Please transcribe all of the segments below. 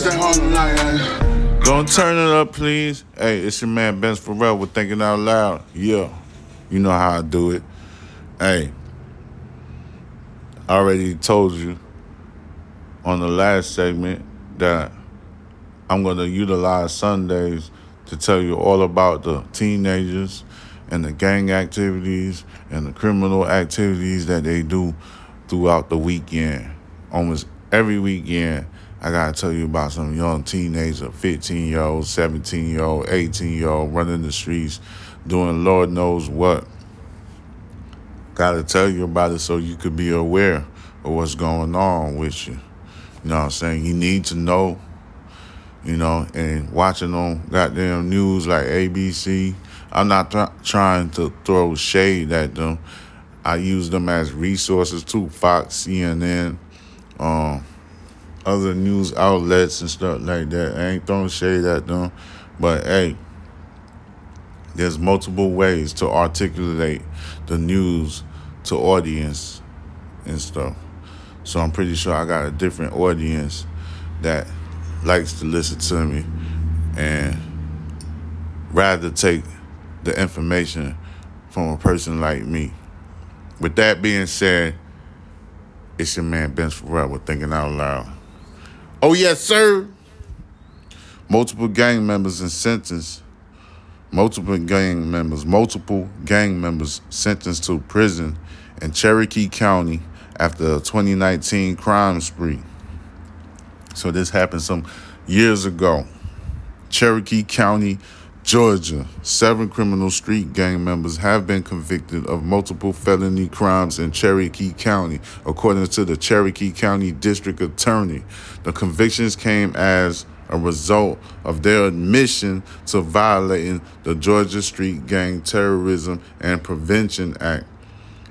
Don't turn it up, please. Hey, it's your man Ben Farel with Thinking Out Loud. Yeah, you know how I do it. Hey, I already told you on the last segment that I'm going to utilize Sundays to tell you all about the teenagers and the gang activities and the criminal activities that they do throughout the weekend. Almost every weekend, I gotta tell you about some young teenager, 15 year old, 17 year old, 18 year old running the streets doing Lord knows what. Gotta tell you about it so you could be aware of what's going on with you. You know what I'm saying? You need to know, you know, and watching on goddamn news like ABC. I'm not th- trying to throw shade at them. I use them as resources too. Fox, CNN, um, other news outlets and stuff like that. I ain't throwing shade at them, but hey, there's multiple ways to articulate the news to audience and stuff. So I'm pretty sure I got a different audience that likes to listen to me and rather take the information from a person like me. With that being said, it's your man Ben with Thinking Out Loud. Oh yes, sir. Multiple gang members in sentence. Multiple gang members, multiple gang members sentenced to prison in Cherokee County after a 2019 crime spree. So this happened some years ago. Cherokee County, Georgia. Seven criminal street gang members have been convicted of multiple felony crimes in Cherokee County, according to the Cherokee County District Attorney. The convictions came as a result of their admission to violating the Georgia Street Gang Terrorism and Prevention Act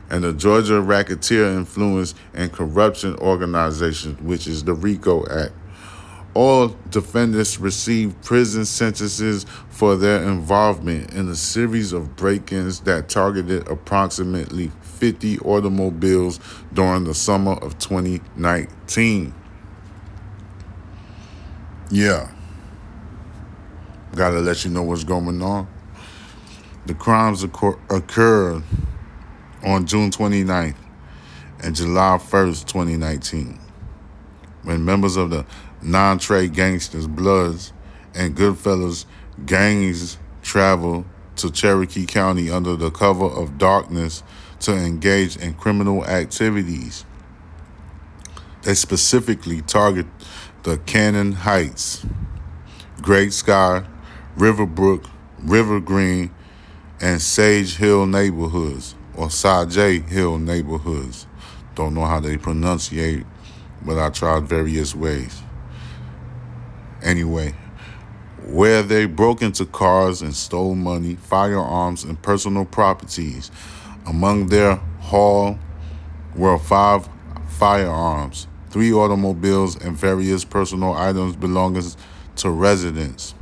and the Georgia Racketeer Influence and Corruption Organization, which is the RICO Act. All defendants received prison sentences for their involvement in a series of break ins that targeted approximately 50 automobiles during the summer of 2019. Yeah. Gotta let you know what's going on. The crimes occur- occurred on June 29th and July 1st, 2019, when members of the Nine Trey Gangsters, Bloods, and Goodfellas gangs travel to Cherokee County under the cover of darkness to engage in criminal activities. They specifically target the Cannon Heights, Great Sky, Riverbrook, River Green, and Sage Hill neighborhoods, or Sage Hill neighborhoods. Don't know how they pronunciate, but I tried various ways. Anyway, where they broke into cars and stole money, firearms, and personal properties. Among their haul were five firearms, three automobiles, and various personal items belonging to residents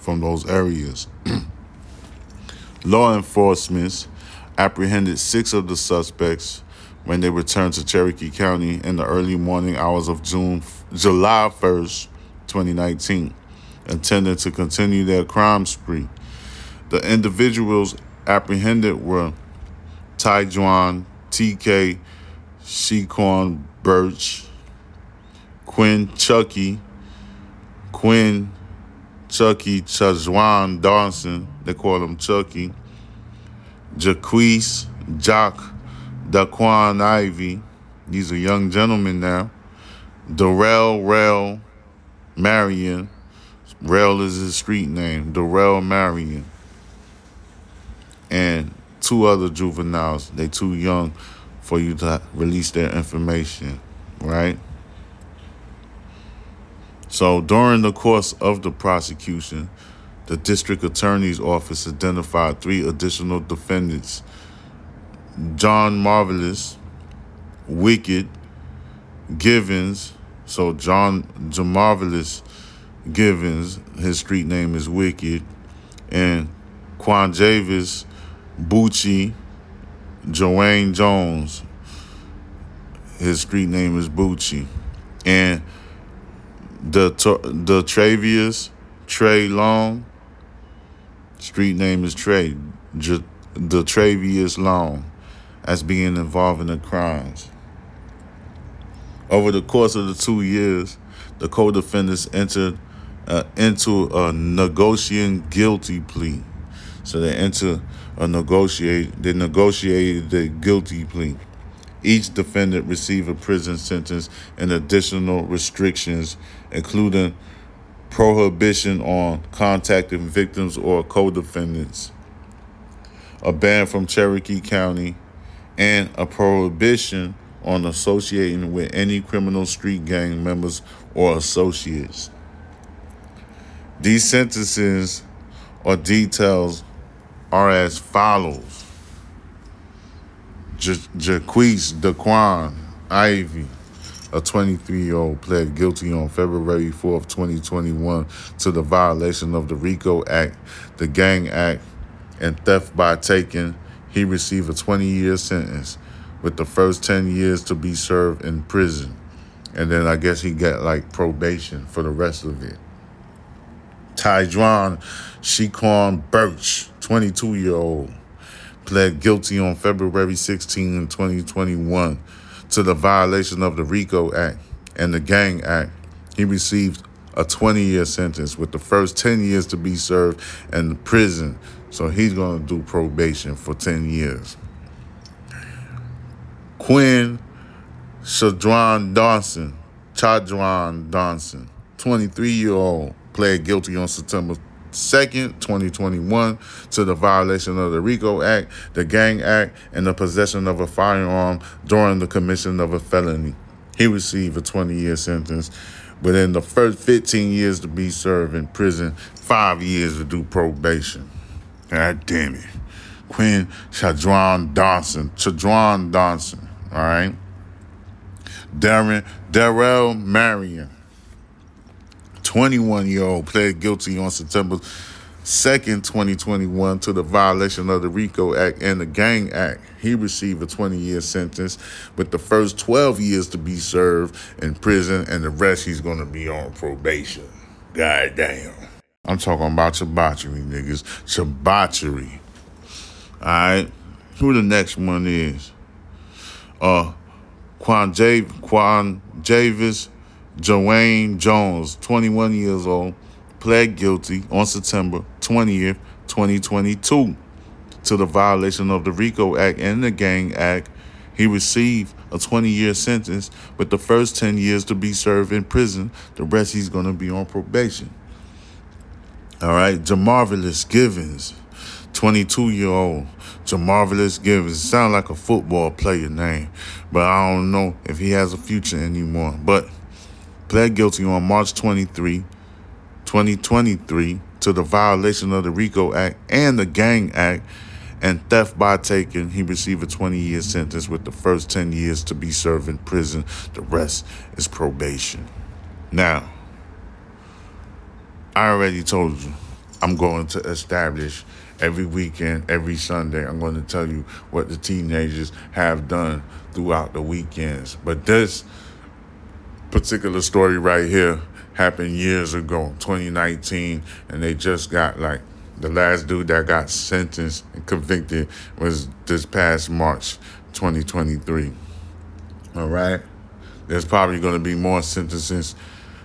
from those areas. Law enforcement apprehended six of the suspects when they returned to Cherokee County in the early morning hours of June, July 1st, 2019, intending to continue their crime spree. The individuals apprehended were Tyjuan TK Shequan Birch, Quinn Chucky, Quinn Chucky Chajuan Dawson, they call him Chucky, Jaquise Jock Daquan Ivy, these are young gentlemen now, Darrell Rail Marion, Rail is his street name, Darrell Marion, and two other juveniles. They too young for you to release their information, right? So during the course of the prosecution, the district attorney's office identified three additional defendants John Marvelous, Wicked, Givens. So John Jamarvelous Givens, his street name is Wicked, and Quan Javis Bucci Joanne Jones. His street name is Bucci. And the the Travius Trey Long. Street name is Trey. The Travius Long, as being involved in the crimes. Over the course of the two years, the co-defendants entered uh, into a negotiating guilty plea. So they enter a negotiate. They negotiated the guilty plea. Each defendant received a prison sentence and additional restrictions, including prohibition on contacting victims or co-defendants, a ban from Cherokee County, and a prohibition on associating with any criminal street gang members or associates. These sentences or details are as follows. Jaquise Daquan Ivy, a 23 year old, pled guilty on February 4th, 2021, to the violation of the RICO Act, the Gang Act, and theft by taking. He received a 20 year sentence, with the first 10 years to be served in prison. And then I guess he got like probation for the rest of it. Tyjuan Shequan Birch, 22 year old, pled guilty on February 16, 2021 to the violation of the RICO Act and the Gang Act. He received a 20 year sentence with the first 10 years to be served in prison. So he's going to do probation for 10 years. Quinn Chadron Dawson, Chadron Dawson, 23 year old, pled guilty on September 2nd, 2021, to the violation of the RICO Act, the Gang Act, and the possession of a firearm during the commission of a felony. He received a 20 year sentence. Within the first 15 years to be served in prison, five years to do probation. God damn it. Quinn Chadron Dawson. Chadron Dawson. All right. Darren Darrell Marion. 21 year old pled guilty on September 2nd, 2021, to the violation of the RICO Act and the Gang Act. He received a 20 year sentence, with the first 12 years to be served in prison, and the rest he's going to be on probation. God damn. I'm talking about Chabachary, niggas. Chabachary. All right. Who the next one is? Uh, Quan, J- Quan Javis Joanne Jones, 21 years old, pled guilty on September 20th, 2022 to the violation of the RICO Act and the Gang Act. He received a 20 year sentence, with the first 10 years to be served in prison. The rest he's going to be on probation. All right, Jamarvelous Givens, 22 year old. Jamarvelous Givens. Sound like a football player name, but I don't know if he has a future anymore. But pled guilty on March 23, 2023 to the violation of the RICO Act and the Gang Act and theft by taking. He received a 20 year sentence with the first 10 years to be served in prison. The rest is probation. Now, I already told you I'm going to establish every weekend, every Sunday, I'm going to tell you what the teenagers have done throughout the weekends. But this particular story right here happened years ago, 2019, and they just got like the last dude that got sentenced and convicted was this past March 2023. All right. There's probably going to be more sentences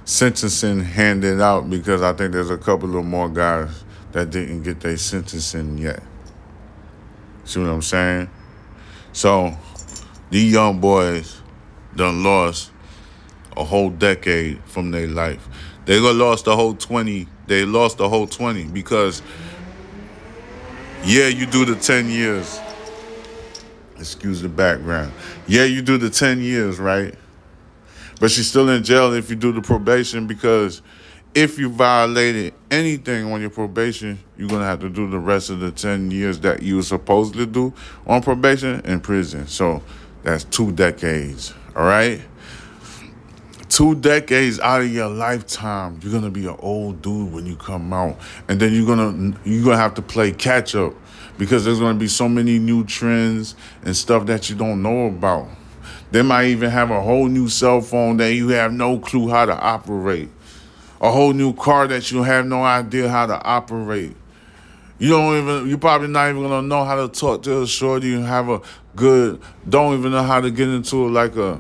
sentencing handed out because I think there's a couple of more guys that didn't get their sentencing yet. See what I'm saying? So these young boys done lost a whole decade from their life. They lost the whole 20. They lost the whole 20 because, yeah, you do the 10 years. Excuse the background. Yeah, you do the 10 years, right? But she's still in jail if you do the probation because if you violated anything on your probation, you're to have to do the rest of the 10 years that you were supposed to do on probation in prison. So that's two decades, all right? two decades out of your lifetime, you're gonna be an old dude when you come out, and then you're gonna you're gonna have to play catch up because there's gonna be so many new trends and stuff that you don't know about. They might even have a whole new cell phone that you have no clue how to operate. A whole new car that you have no idea how to operate. You don't even you're probably not even gonna know how to talk to a shorty and have a good don't even know how to get into like a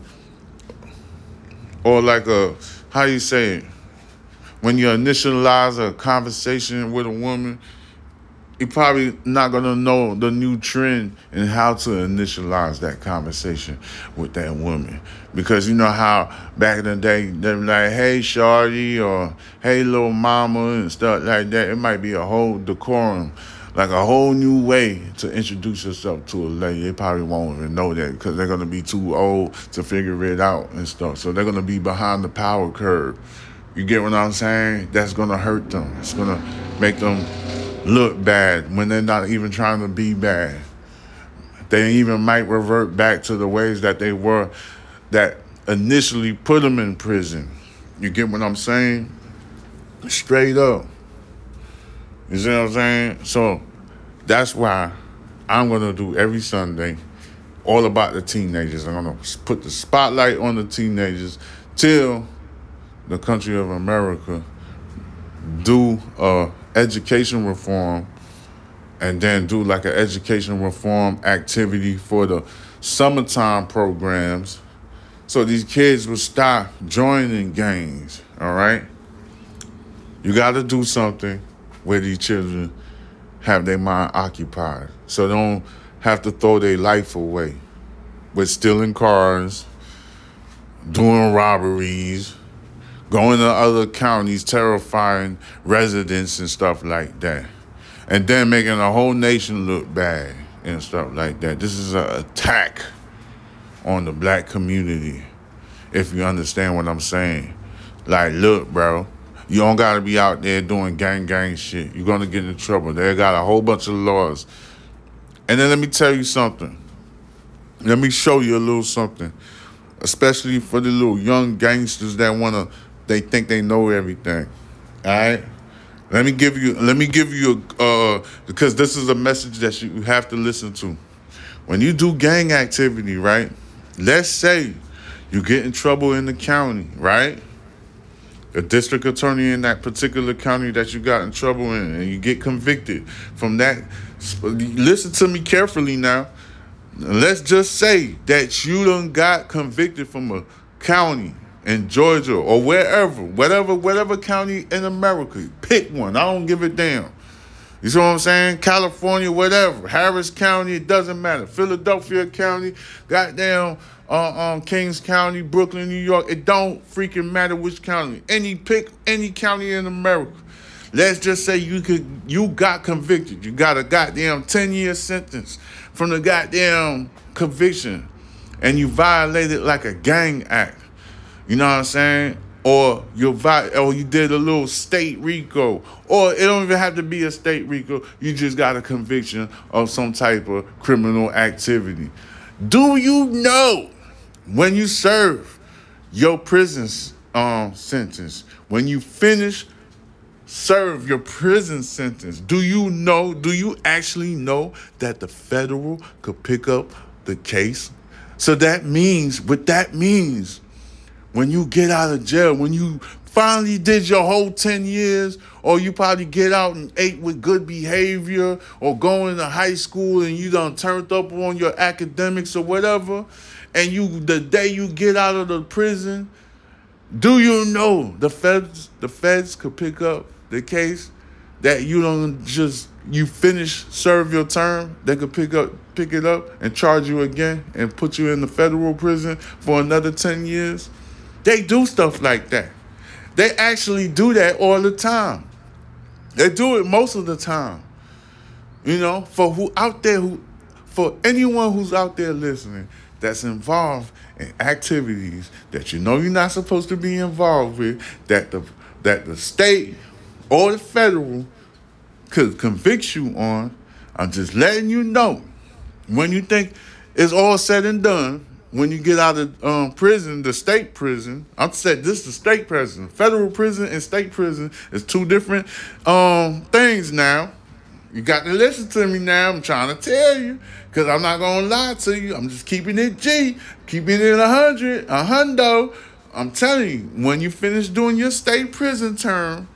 or like a how you say it when you initialize a conversation with a woman you're probably not gonna know the new trend and how to initialize that conversation with that woman. Because you know how back in the day they're like, hey shorty or hey little mama and stuff like that. It might be a whole decorum, like a whole new way to introduce yourself to a lady. They probably won't even know that because they're gonna be too old to figure it out and stuff. So they're gonna be behind the power curve. You get what I'm saying? That's gonna hurt them. It's gonna make them look bad when they're not even trying to be bad. They even might revert back to the ways that they were that initially put them in prison. You get what I'm saying? Straight up. You see what I'm saying? So that's why I'm gonna do every Sunday all about the teenagers. I'm gonna put the spotlight on the teenagers till the country of America do uh education reform and then do like an education reform activity for the summertime programs. So these kids will stop joining gangs all right? You got to do something where these children have their mind occupied. So they don't have to throw their life away. With stealing cars doing robberies going to other counties, terrifying residents and stuff like that, and then making the whole nation look bad and stuff like that. This is an attack on the black community, if you understand what I'm saying. Like, look, bro, you don't gotta be out there doing gang gang shit. You're gonna get in trouble. They got a whole bunch of laws. And then let me tell you something. Let me show you a little something, especially for the little young gangsters that wanna they think they know everything. All right. Let me give you. Let me give you a uh, because this is a message that you have to listen to. When you do gang activity, right? Let's say you get in trouble in the county, right? The district attorney in that particular county that you got in trouble in, and you get convicted from that. Listen to me carefully now. Let's just say that you done got convicted from a county in Georgia or wherever, whatever, whatever county in America, pick one. I don't give a damn. You see what I'm saying? California, whatever. Harris County, it doesn't matter. Philadelphia County, goddamn uh, um, Kings County, Brooklyn, New York. It don't freaking matter which county. Any pick any county in America. Let's just say you could you got convicted. You got a goddamn 10 year sentence from the goddamn conviction. And you violated like a gang act. You know what I'm saying? Or you or you did a little state RICO, or it don't even have to be a state RICO. You just got a conviction of some type of criminal activity. Do you know when you serve your prison um, sentence, when you finish serve your prison sentence, do you know? Do you actually know that the federal could pick up the case? So that means what that means when you get out of jail, when you finally did your whole 10 years, or you probably get out and ate with good behavior, or going to high school and you done turned up on your academics or whatever, and you the day you get out of the prison, do you know the feds the feds could pick up the case that you don't just you finish serve your term, they could pick up pick it up and charge you again and put you in the federal prison for another 10 years? They do stuff like that. They actually do that all the time. They do it most of the time. You know, for who out there who for anyone who's out there listening that's involved in activities that you know you're not supposed to be involved with, that the that the state or the federal could convict you on, I'm just letting you know when you think it's all said and done, when you get out of um, prison, the state prison, I'm said this is the state prison. Federal prison and state prison is two different um, things now. You got to listen to me now. I'm trying to tell you. Because I'm not going to lie to you. I'm just keeping it G. Keeping it a hundred, a hundo. I'm telling you, when you finish doing your state prison term,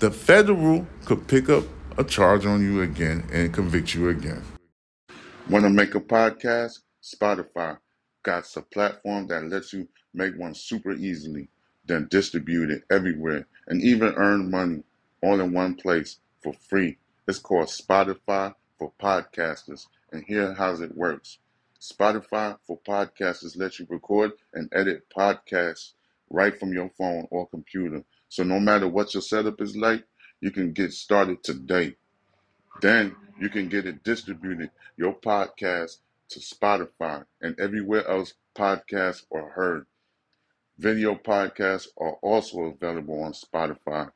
the federal could pick up a charge on you again and convict you again. Want to make a podcast? Spotify got a platform that lets you make one super easily, then distribute it everywhere and even earn money all in one place for free. It's called Spotify for Podcasters, and here how it works. Spotify for Podcasters lets you record and edit podcasts right from your phone or computer. So no matter what your setup is like, you can get started today. Then you can get it distributed, your podcast, to Spotify and everywhere else podcasts are heard. Video podcasts are also available on Spotify.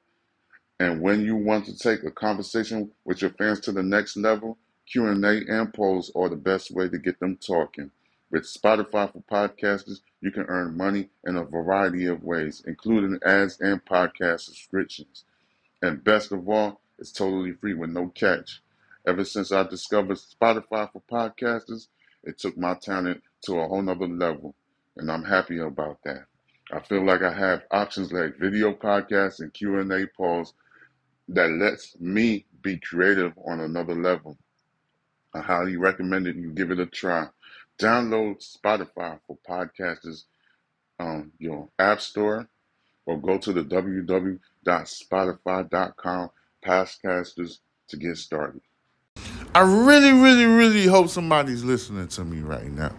And when you want to take a conversation with your fans to the next level, Q&A and polls are the best way to get them talking. With Spotify for podcasters, you can earn money in a variety of ways, including ads and podcast subscriptions. And best of all, it's totally free with no catch. Ever since I discovered Spotify for podcasters, it took my talent to a whole nother level, and I'm happy about that. I feel like I have options like video podcasts and Q&A polls that lets me be creative on another level. I highly recommend it. You give it a try. Download Spotify for podcasters on your app store or go to the www.spotify.com podcasters to get started. I really, really, really hope somebody's listening to me right now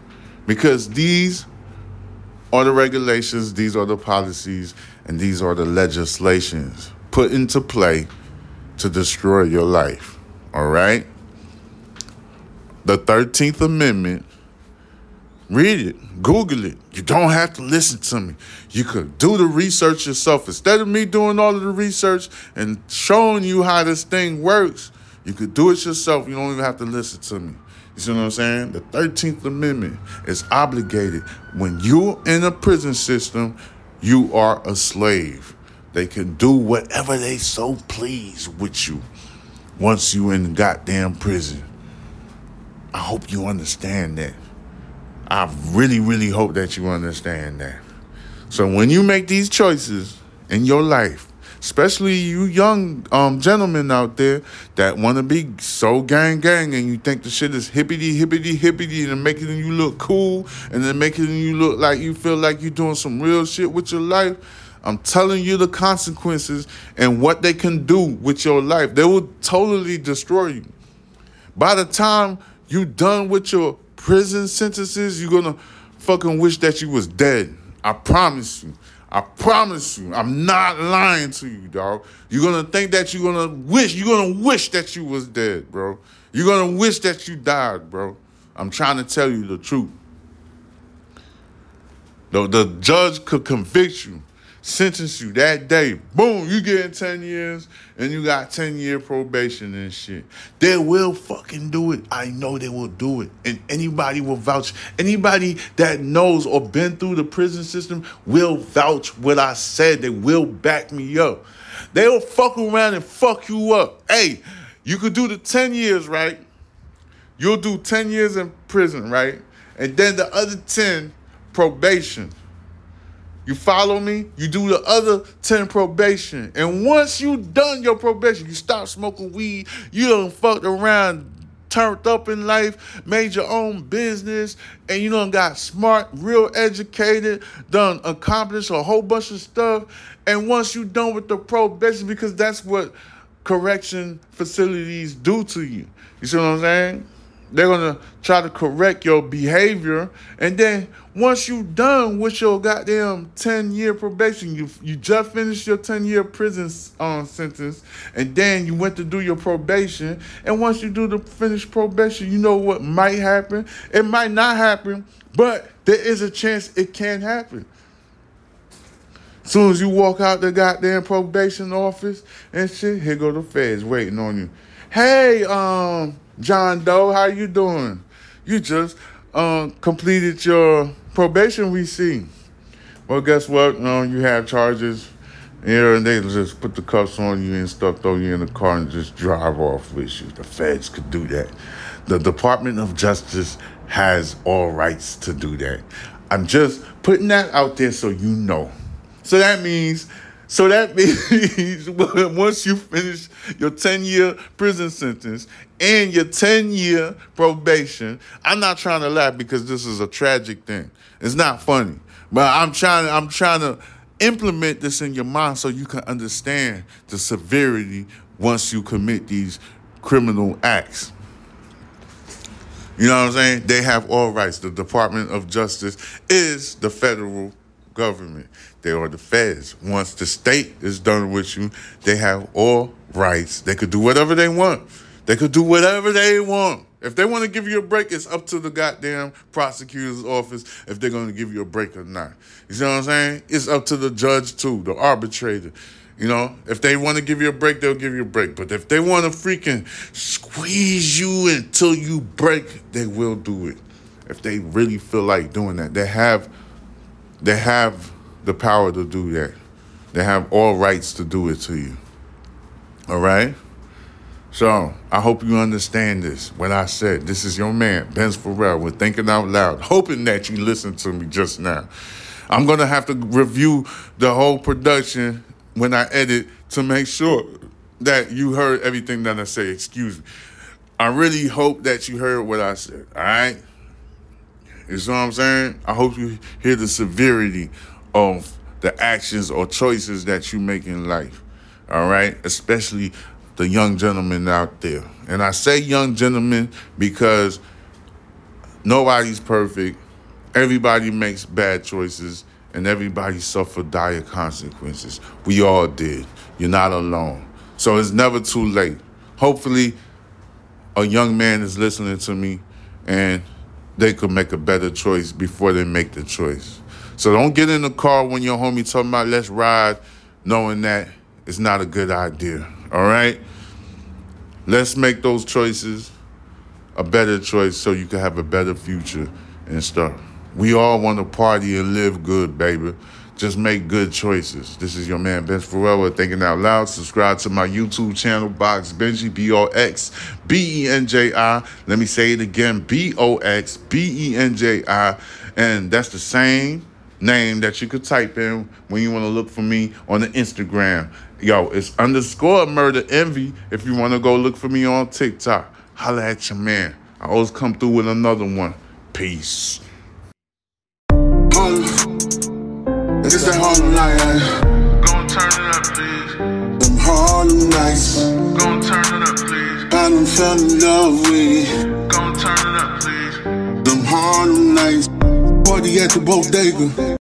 because these are the regulations, these are the policies, and these are the legislations put into play to destroy your life. All right? The 13th Amendment, read it, Google it. You don't have to listen to me. You could do the research yourself. Instead of me doing all of the research and showing you how this thing works, you could do it yourself. You don't even have to listen to me. You see what I'm saying? The 13th Amendment is obligated. When you're in a prison system, you are a slave. They can do whatever they so please with you once you in goddamn prison. I hope you understand that. I really, really hope that you understand that. So when you make these choices in your life, especially you young um, gentlemen out there that want to be so gang gang and you think the shit is hippity hippity hippity and making you look cool and then making you look like you feel like you're doing some real shit with your life. I'm telling you the consequences and what they can do with your life. They will totally destroy you. By the time you done with your prison sentences, you're gonna fucking wish that you was dead. I promise you. I promise you, I'm not lying to you, dog. You're gonna think that you're gonna wish, you're gonna wish that you was dead, bro. You're gonna wish that you died, bro. I'm trying to tell you the truth. The, the judge could convict you sentence you that day. Boom, you getting 10 years and you got 10 year probation and shit. They will fucking do it. I know they will do it. And anybody will vouch. Anybody that knows or been through the prison system will vouch what I said. They will back me up. They'll fuck around and fuck you up. Hey, you could do the 10 years, right? You'll do 10 years in prison, right? And then the other 10 probation. You follow me? You do the other 10 probation. And once you done your probation, you stop smoking weed, you done fucked around, turned up in life, made your own business, and you done got smart, real educated, done accomplished a whole bunch of stuff. And once you done with the probation, because that's what correction facilities do to you. You see what I'm saying? They're gonna try to correct your behavior, and then once you're done with your goddamn ten year probation, you you just finished your ten year prison um, sentence, and then you went to do your probation. And once you do the finished probation, you know what might happen. It might not happen, but there is a chance it can happen. As soon as you walk out the goddamn probation office and shit, here go the feds waiting on you. Hey, um John Doe, how you doing? You just uh, completed your probation, we see. Well, guess what? No, you have charges Yeah, and they just put the cuffs on you and stuff, throw you in the car and just drive off with you. The feds could do that. The Department of Justice has all rights to do that. I'm just putting that out there so you know. So that means so that means once you finish your 10 year prison sentence and your 10 year probation, I'm not trying to laugh because this is a tragic thing. It's not funny. But I'm trying I'm trying to implement this in your mind so you can understand the severity once you commit these criminal acts. You know what I'm saying? They have all rights. The Department of Justice is the federal government. They are the feds. Once the state is done with you, they have all rights. They could do whatever they want. They could do whatever they want. If they want to give you a break, it's up to the goddamn prosecutor's office if they're going to give you a break or not. You see what I'm saying? It's up to the judge too, the arbitrator. You know, if they want to give you a break, they'll give you a break. But if they want to freaking squeeze you until you break, they will do it. If they really feel like doing that, they have, they have the power to do that. They have all rights to do it to you. All right. So I hope you understand this. What I said. This is your man, Benz Farel, with Thinking Out Loud, hoping that you listened to me just now. I'm gonna have to review the whole production when I edit to make sure that you heard everything that I say. Excuse me. I really hope that you heard what I said. All right. You see what I'm saying? I hope you hear the severity of the actions or choices that you make in life. All right. Especially the young gentlemen out there. And I say young gentlemen because nobody's perfect. Everybody makes bad choices and everybody suffered dire consequences. We all did. You're not alone. So it's never too late. Hopefully, a young man is listening to me and they could make a better choice before they make the choice. So don't get in the car when your homie talking about let's ride, knowing that it's not a good idea. All right? Let's make those choices a better choice so you can have a better future and stuff. We all want to party and live good, baby. Just make good choices. This is your man, Ben Forever, thinking out loud. Subscribe to my YouTube channel, Box Benji, B O X B E N J I. Let me say it again B O X B E N J I. And that's the same name that you could type in when you want to look for me on the Instagram. Yo, it's underscore murder envy if you want to go look for me on TikTok. Holla at your man. I always come through with another one. Peace. It's that Harlem night. Eh? Gon' turn it up, please. Them Harlem nights. Gon' turn it up, please. I done fell in love with Gon' turn it up, please. them Harlem nights. Party at the bodega.